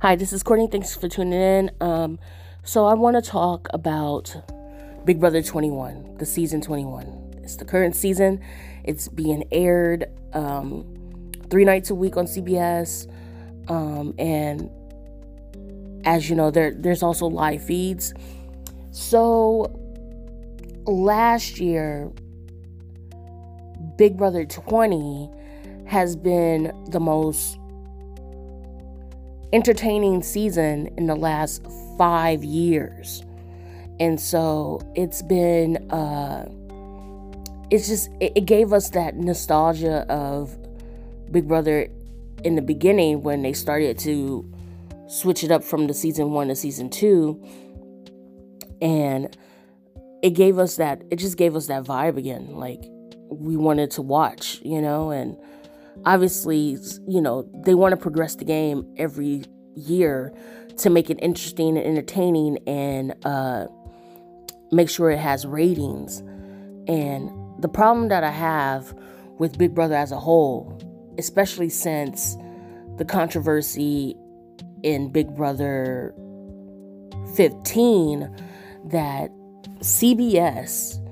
Hi, this is Courtney. Thanks for tuning in. Um, so I want to talk about Big Brother 21, the season 21. It's the current season. It's being aired um, three nights a week on CBS, um, and as you know, there there's also live feeds. So last year, Big Brother 20 has been the most entertaining season in the last five years. And so it's been, uh, it's just, it, it gave us that nostalgia of Big Brother in the beginning when they started to switch it up from the season one to season two. And it gave us that, it just gave us that vibe again. Like we wanted to watch, you know, and obviously, you know, they want to progress the game every year to make it interesting and entertaining and uh, make sure it has ratings. And the problem that I have with Big Brother as a whole, especially since the controversy in Big Brother 15, that CBS,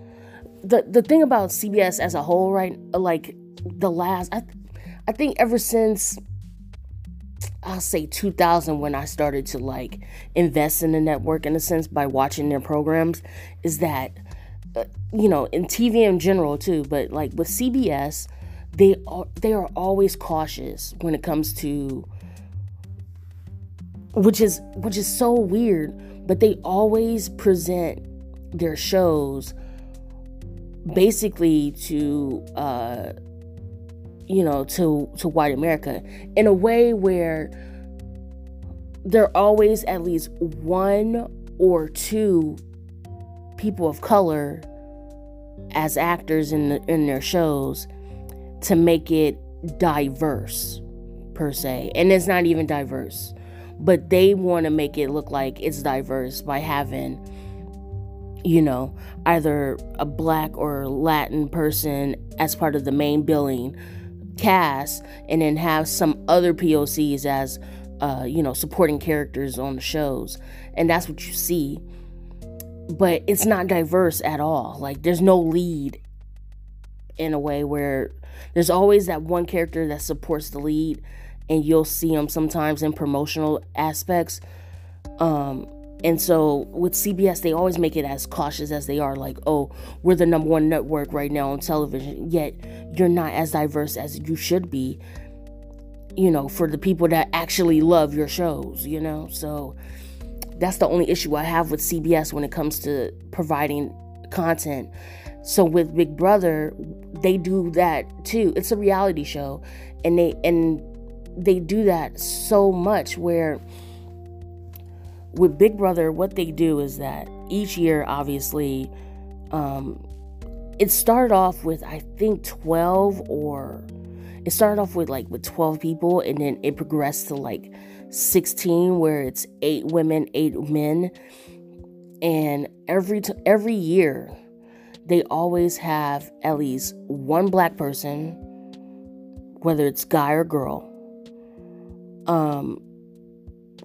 the, the thing about CBS as a whole, right? Like the last, I, I think ever since I'll say 2000 when I started to like invest in the network in a sense by watching their programs is that uh, you know in TV in general too but like with CBS they are they are always cautious when it comes to which is which is so weird but they always present their shows basically to uh you know, to to white America in a way where there are always at least one or two people of color as actors in the, in their shows to make it diverse per se. And it's not even diverse but they want to make it look like it's diverse by having you know either a black or latin person as part of the main billing cast and then have some other POCs as uh, you know supporting characters on the shows. And that's what you see. But it's not diverse at all. Like there's no lead in a way where there's always that one character that supports the lead and you'll see them sometimes in promotional aspects. Um and so with CBS, they always make it as cautious as they are, like, oh, we're the number one network right now on television, yet you're not as diverse as you should be, you know, for the people that actually love your shows, you know? So that's the only issue I have with CBS when it comes to providing content. So with Big Brother, they do that too. It's a reality show and they and they do that so much where with Big Brother, what they do is that each year, obviously, um, it started off with I think 12 or it started off with like with 12 people and then it progressed to like 16 where it's eight women, eight men. And every t- every year they always have at least one black person whether it's guy or girl. Um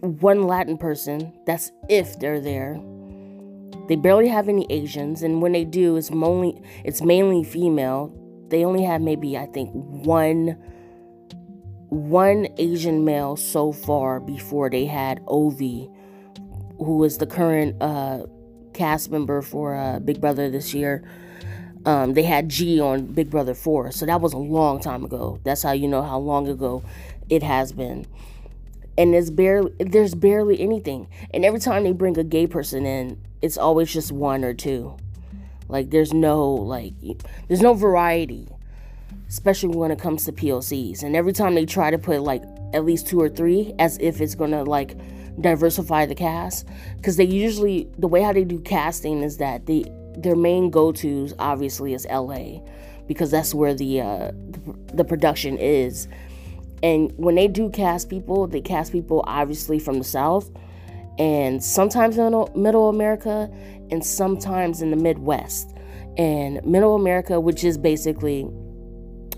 one Latin person. That's if they're there. They barely have any Asians, and when they do, it's mainly it's mainly female. They only have maybe I think one one Asian male so far before they had Ovi, who is the current uh, cast member for uh, Big Brother this year. Um, they had Jee on Big Brother 4, so that was a long time ago. That's how you know how long ago it has been and there's barely there's barely anything. And every time they bring a gay person in, it's always just one or two. Like there's no like there's no variety, especially when it comes to POCs. And every time they try to put like at least two or three, as if it's gonna like diversify the cast, because they usually the way how they do casting is that they their main go-to's obviously is LA, because that's where the uh, the production is and when they do cast people, they cast people obviously from the South and sometimes in middle America and sometimes in the Midwest. And middle America, which is basically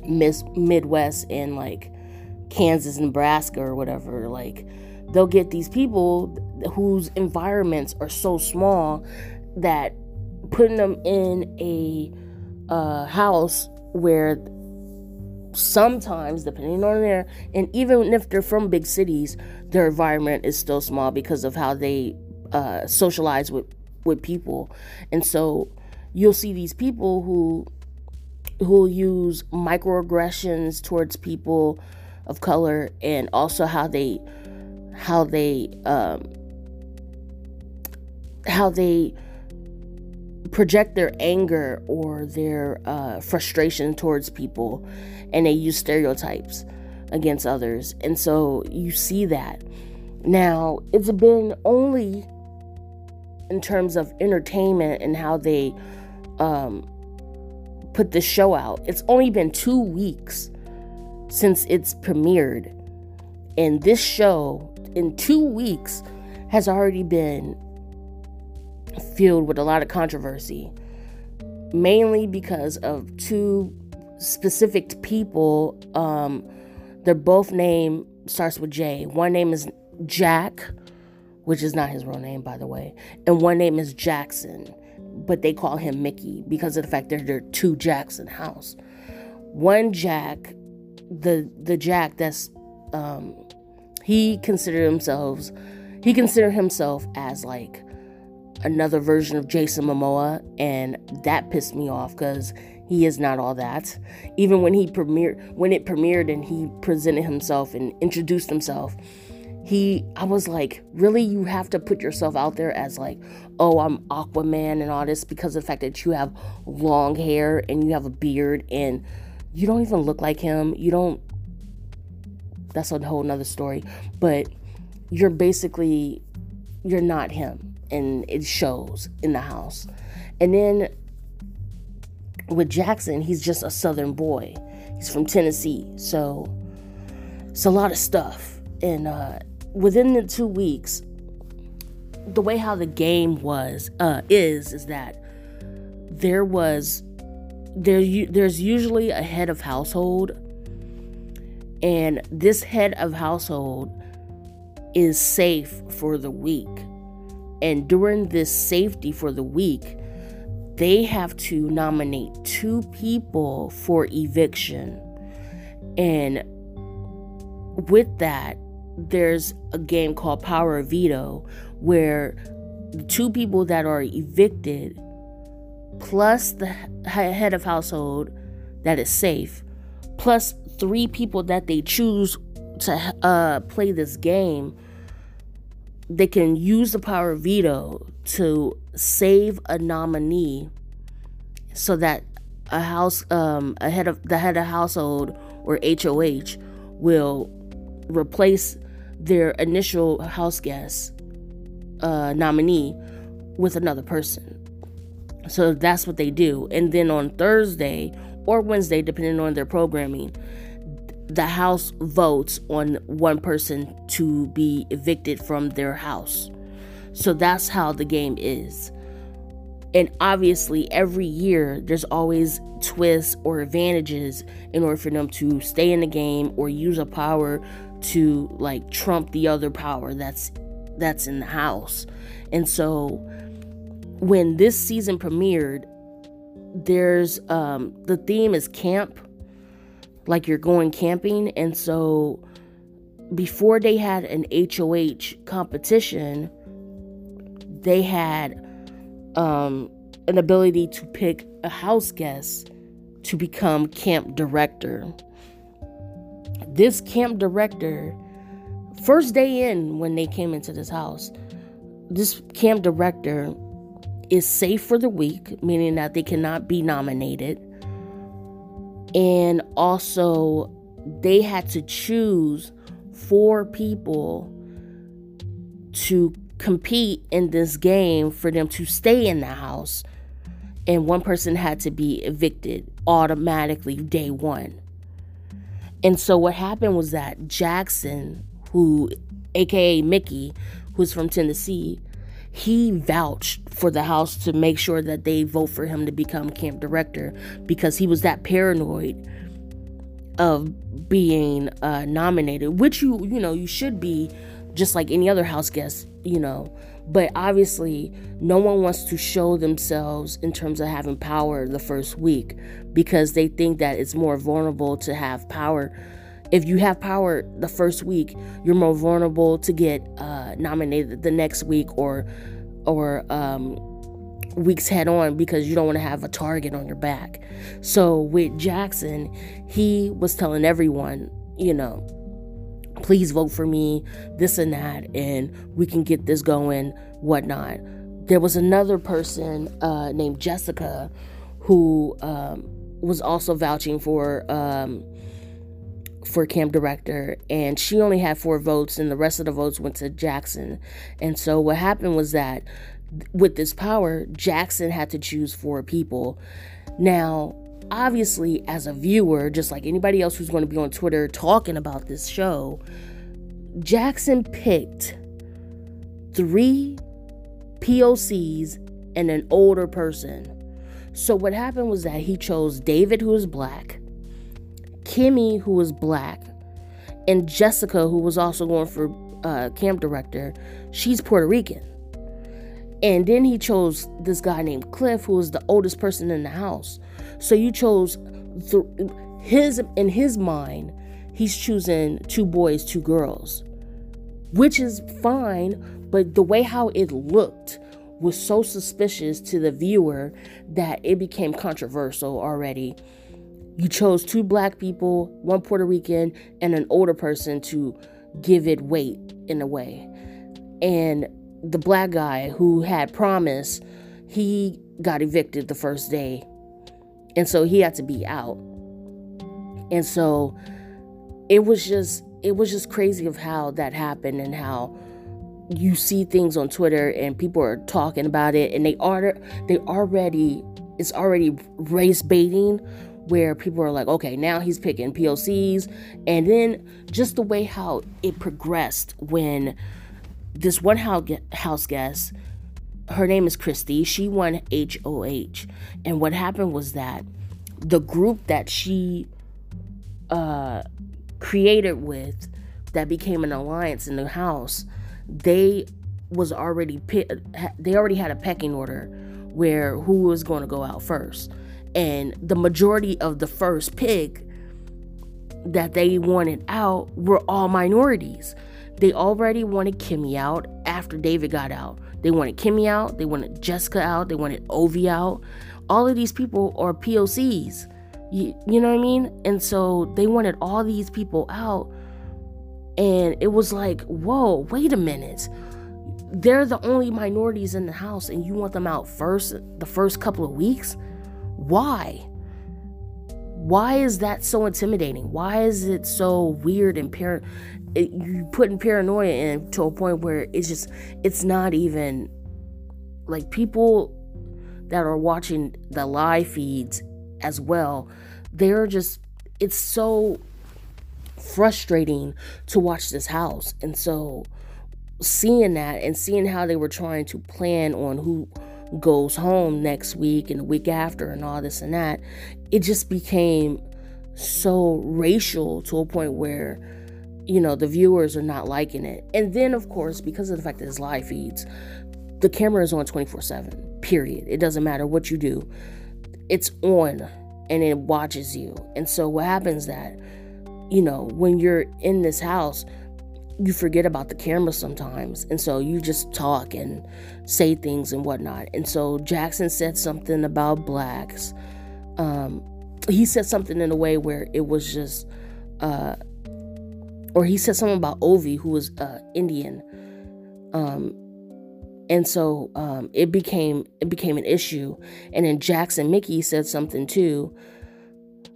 Midwest in like Kansas, Nebraska, or whatever, like they'll get these people whose environments are so small that putting them in a uh, house where sometimes depending on their and even if they're from big cities their environment is still small because of how they uh, socialize with with people. And so you'll see these people who who use microaggressions towards people of color and also how they how they um, how they project their anger or their uh, frustration towards people and they use stereotypes against others and so you see that. Now it's been only in terms of entertainment and how they um, put the show out it's only been two weeks since it's premiered. And this show in two weeks has already been filled with a lot of controversy, mainly because of two specific people. Um, they're both name starts with J. One name is Jack, which is not his real name, by the way, and one name is Jackson, but they call him Michie because of the fact that there are two Jacks in the house. One Jack, the the Jack that's um, he considered himself he considered himself as like another version of Jason Momoa, and that pissed me off because he is not all that. Even when he premiered, when it premiered and he presented himself and introduced himself, he, I was like, really, you have to put yourself out there as like, oh, I'm Aquaman and all this because of the fact that you have long hair and you have a beard and you don't even look like him. You don't. That's a whole nother story, but you're basically you're not him and it shows in the house. And then with Jackson, he's just a southern boy. He's from Tennessee. So it's a lot of stuff. And uh, within the two weeks, the way how the game was uh, is is that there was there there's usually a head of household and this head of household is safe for the week and during this safety for the week, they have to nominate two people for eviction. And with that, there's a game called Power of Veto where the two people that are evicted plus the head of household that is safe plus three people that they choose to uh, play this game they can use the power of veto to save a nominee so that a house um, a head of the head of household or HOH will replace their initial house guest uh, nominee with another person. So that's what they do. And then on Thursday or Wednesday, depending on their programming, the house votes on one person to be evicted from their house. So that's how the game is. And obviously, every year there's always twists or advantages in order for them to stay in the game or use a power to like trump the other power that's that's in the house. And so when this season premiered, there's um the theme is camp like you're going camping. And so before they had an HOH competition, they had um, an ability to pick a house guest to become camp director. This camp director, first day in when they came into this house, this camp director is safe for the week, meaning that they cannot be nominated and also, they had to choose four people to compete in this game for them to stay in the house. And one person had to be evicted automatically day one. And so, what happened was that Jackson, who, aka Michie, who's from Tennessee, he vouched for the house to make sure that they vote for him to become camp director because he was that paranoid of being uh, nominated which you you know you should be just like any other house guest, you know. But obviously, no one wants to show themselves in terms of having power the first week because they think that it's more vulnerable to have power. If you have power the first week, you're more vulnerable to get uh, nominated the next week or or um, weeks head on because you don't want to have a target on your back. So with Jackson, he was telling everyone, you know, please vote for me, this and that, and we can get this going, whatnot. There was another person uh, named Jessica who um, was also vouching for um, for camp director, and she only had four votes, and the rest of the votes went to Jackson. And so what happened was that with this power, Jackson had to choose four people. Now, obviously, as a viewer, just like anybody else who's going to be on Twitter talking about this show, Jackson picked three POCs and an older person. So, what happened was that he chose David, who is black, Kemi, who was black, and Jessica, who was also going for uh, camp director. She's Puerto Rican. And then he chose this guy named Cliff, who was the oldest person in the house. So you chose th- his in his mind, he's choosing two boys, two girls, which is fine. But the way how it looked was so suspicious to the viewer that it became controversial already. You chose two black people, one Puerto Rican, and an older person to give it weight in a way. And the black guy who had promise, he got evicted the first day. And so he had to be out. And so it was just it was just crazy of how that happened and how you see things on Twitter and people are talking about it and they are they already it's already race baiting where people are like, okay, now he's picking POCs. And then just the way how it progressed when this one house guest, her name is Christie, she won HOH. And what happened was that the group that she uh, created with that became an alliance in the house, they was already they already had a pecking order where who was going to go out first. And the majority of the first pick that they wanted out were all minorities. They already wanted Kemi out after David got out. They wanted Kemi out, they wanted Jessica out, they wanted Ovi out. All of these people are POCs. You, you know what I mean? And so they wanted all these people out. And it was like, whoa, wait a minute. They're the only minorities in the house, and you want them out first, the first couple of weeks? Why? Why is that so intimidating? Why is it so weird and par- it, you putting paranoia in to a point where it's just it's not even like people that are watching the live feeds as well they're just it's so frustrating to watch this house and so seeing that and seeing how they were trying to plan on who goes home next week and the week after and all this and that it just became so racial to a point where you know, the viewers are not liking it. And then, of course, because of the fact that it's live feeds, the camera is on 24 7, period. It doesn't matter what you do, it's on and it watches you. And so, what happens that, you know, when you're in this house, you forget about the camera sometimes. And so you just talk and say things and whatnot. And so Jackson said something about blacks. Um, he said something in a way where it was just, uh, or he said something about Ovi, who was uh, Indian. Um, and so um, it became it became an issue. And then Jackson Michie said something too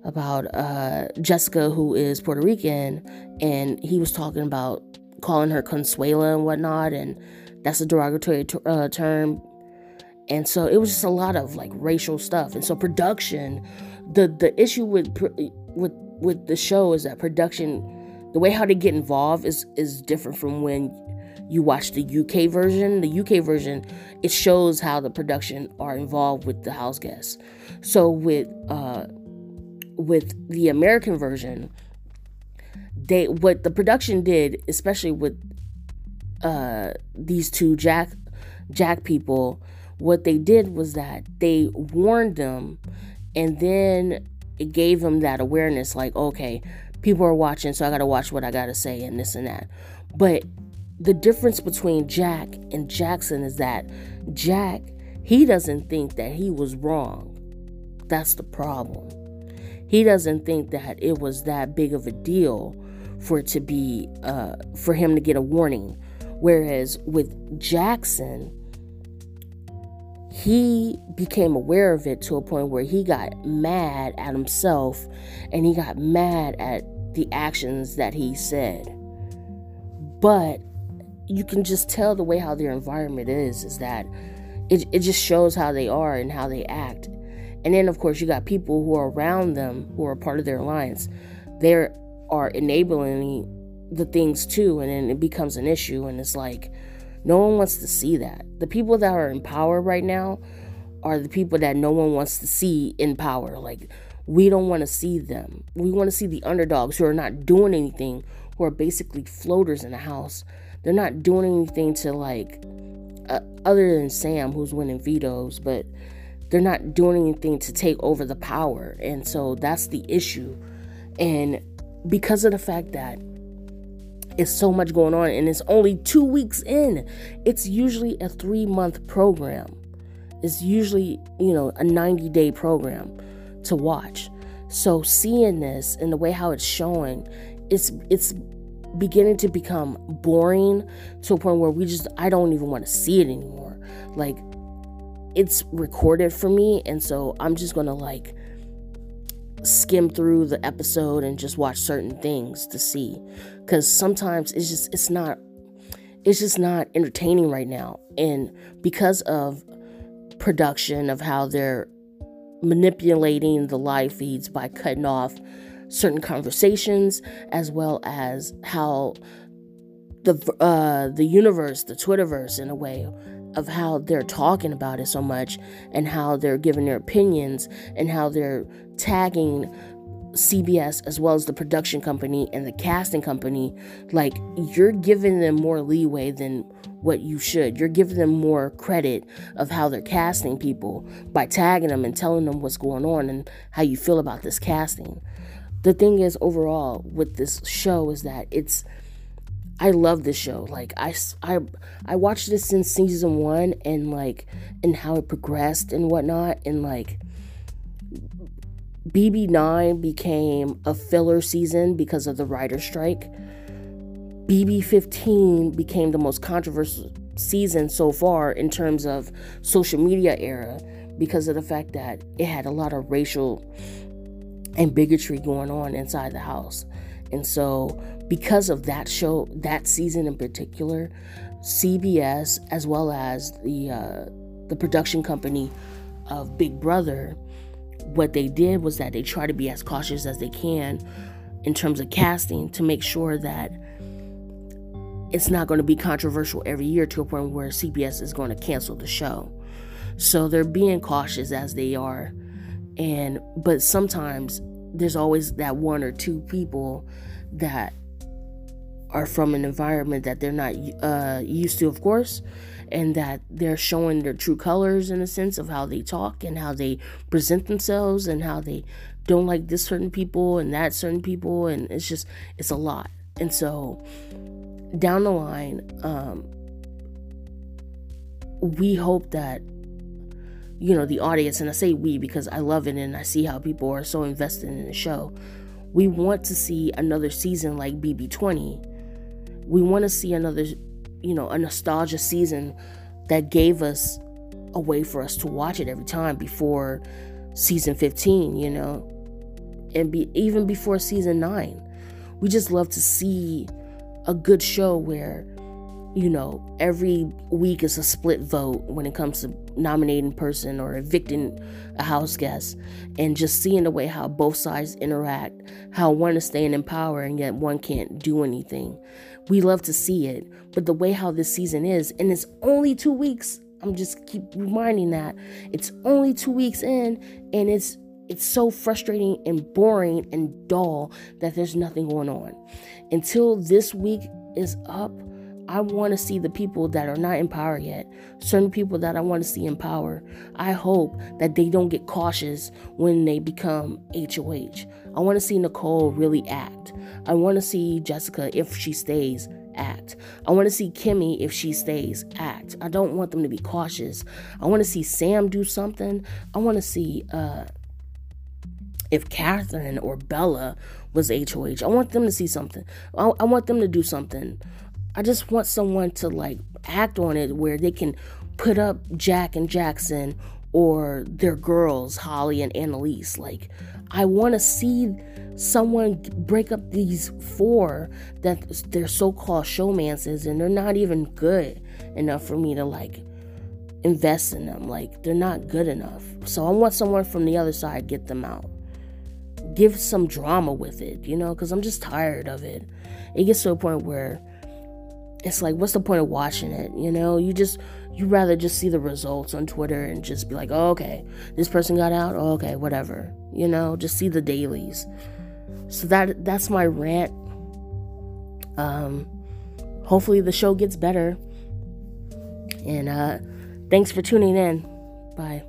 about uh, Jessica, who is Puerto Rican, and he was talking about calling her Consuela and whatnot, and that's a derogatory t- uh, term. And so it was just a lot of like racial stuff. And so production, the the issue with with with the show is that production the way how they get involved is is different from when you watch the UK version. The UK version it shows how the production are involved with the house guests. So with uh with the American version, they what the production did, especially with uh, these two Jack Jack people, what they did was that they warned them, and then it gave them that awareness, like okay, people are watching, so I gotta watch what I gotta say and this and that. But the difference between Jack and Jackson is that Jack, he doesn't think that he was wrong. That's the problem. He doesn't think that it was that big of a deal for it to be, uh, for him to get a warning. Whereas with Jackson, he became aware of it to a point where he got mad at himself and he got mad at the actions that he said. But you can just tell the way how their environment is, is that it, it just shows how they are and how they act. And then, of course, you got people who are around them who are part of their alliance. They are enabling the things too, and then it becomes an issue. And it's like, no one wants to see that. The people that are in power right now are the people that no one wants to see in power. Like, we don't want to see them. We want to see the underdogs who are not doing anything, who are basically floaters in the house. They're not doing anything to, like, uh, other than Sam, who's winning vetoes, but they're not doing anything to take over the power. And so that's the issue. And because of the fact that it's so much going on and it's only two weeks in, it's usually a three month program. It's usually, you know, a 90 day program to watch. So seeing this and the way how it's showing, it's it's beginning to become boring to a point where we just I don't even want to see it anymore. Like it's recorded for me and so I'm just to like skim through the episode and just watch certain things to see. Cuz sometimes it's just it's not it's just not entertaining right now. And because of production of how they're manipulating the live feeds by cutting off certain conversations as well as how the uh, the universe, the Twitterverse, in a way, of how they're talking about it so much and how they're giving their opinions and how they're tagging CBS as well as the production company and the casting company. Like you're giving them more leeway than what you should. You're giving them more credit of how they're casting people by tagging them and telling them what's going on and how you feel about this casting. The thing is, overall, with this show, is that it's. I love this show. Like I, I, I watched this since season one, and like, and how it progressed and whatnot, and like. BB9 became a filler season because of the writer strike. BB15 became the most controversial season so far in terms of social media era because of the fact that it had a lot of racial and bigotry going on inside the house. And so, because of that show, that season in particular, CBS as well as the uh, the production company of Big Brother, what they did was that they try to be as cautious as they can in terms of casting to make sure that it's not going to be controversial every year to a point where CBS is going to cancel the show. So they're being cautious as they are. And but sometimes there's always that one or two people that are from an environment that they're not uh, used to, of course, and that they're showing their true colors in a sense of how they talk and how they present themselves and how they don't like this certain people and that certain people, and it's just it's a lot. And so down the line, um, we hope that you know the audience, and I say we because I love it and I see how people are so invested in the show. We want to see another season like BB20. We want to see another, you know, a nostalgia season that gave us a way for us to watch it every time before season 15, you know, and be even before season 9. We just love to see a good show where you know every week is a split vote when it comes to nominating person or evicting a house guest and just seeing the way how both sides interact how one is staying in power and yet one can't do anything we love to see it but the way how this season is and it's only two weeks i'm just keep reminding that it's only two weeks in and it's it's so frustrating and boring and dull that there's nothing going on. Until this week is up, I want to see the people that are not in power yet, certain people that I want to see in power. I hope that they don't get cautious when they become HOH. I want to see Nicole really act. I want to see Jessica, if she stays, act. I want to see Kemi, if she stays, act. I don't want them to be cautious. I want to see Sam do something. I want to see uh, if Kathryn or Bella was HOH. I want them to see something. I, I want them to do something. I just want someone to like act on it where they can put up Jack and Jackson or their girls, Holly and Analyse. Like, I want to see someone break up these four that they're so-called showmances and they're not even good enough for me to like invest in them. Like, they're not good enough. So I want someone from the other side get them out. Give some drama with it, you know, because I'm just tired of it. It gets to a point where it's like what's the point of watching it you know? You just you rather just see the results on twitter and just be like oh, okay this person got out oh, okay whatever you know? Just see the dailies. So that that's my rant. Um hopefully the show gets better. And uh thanks for tuning in. Bye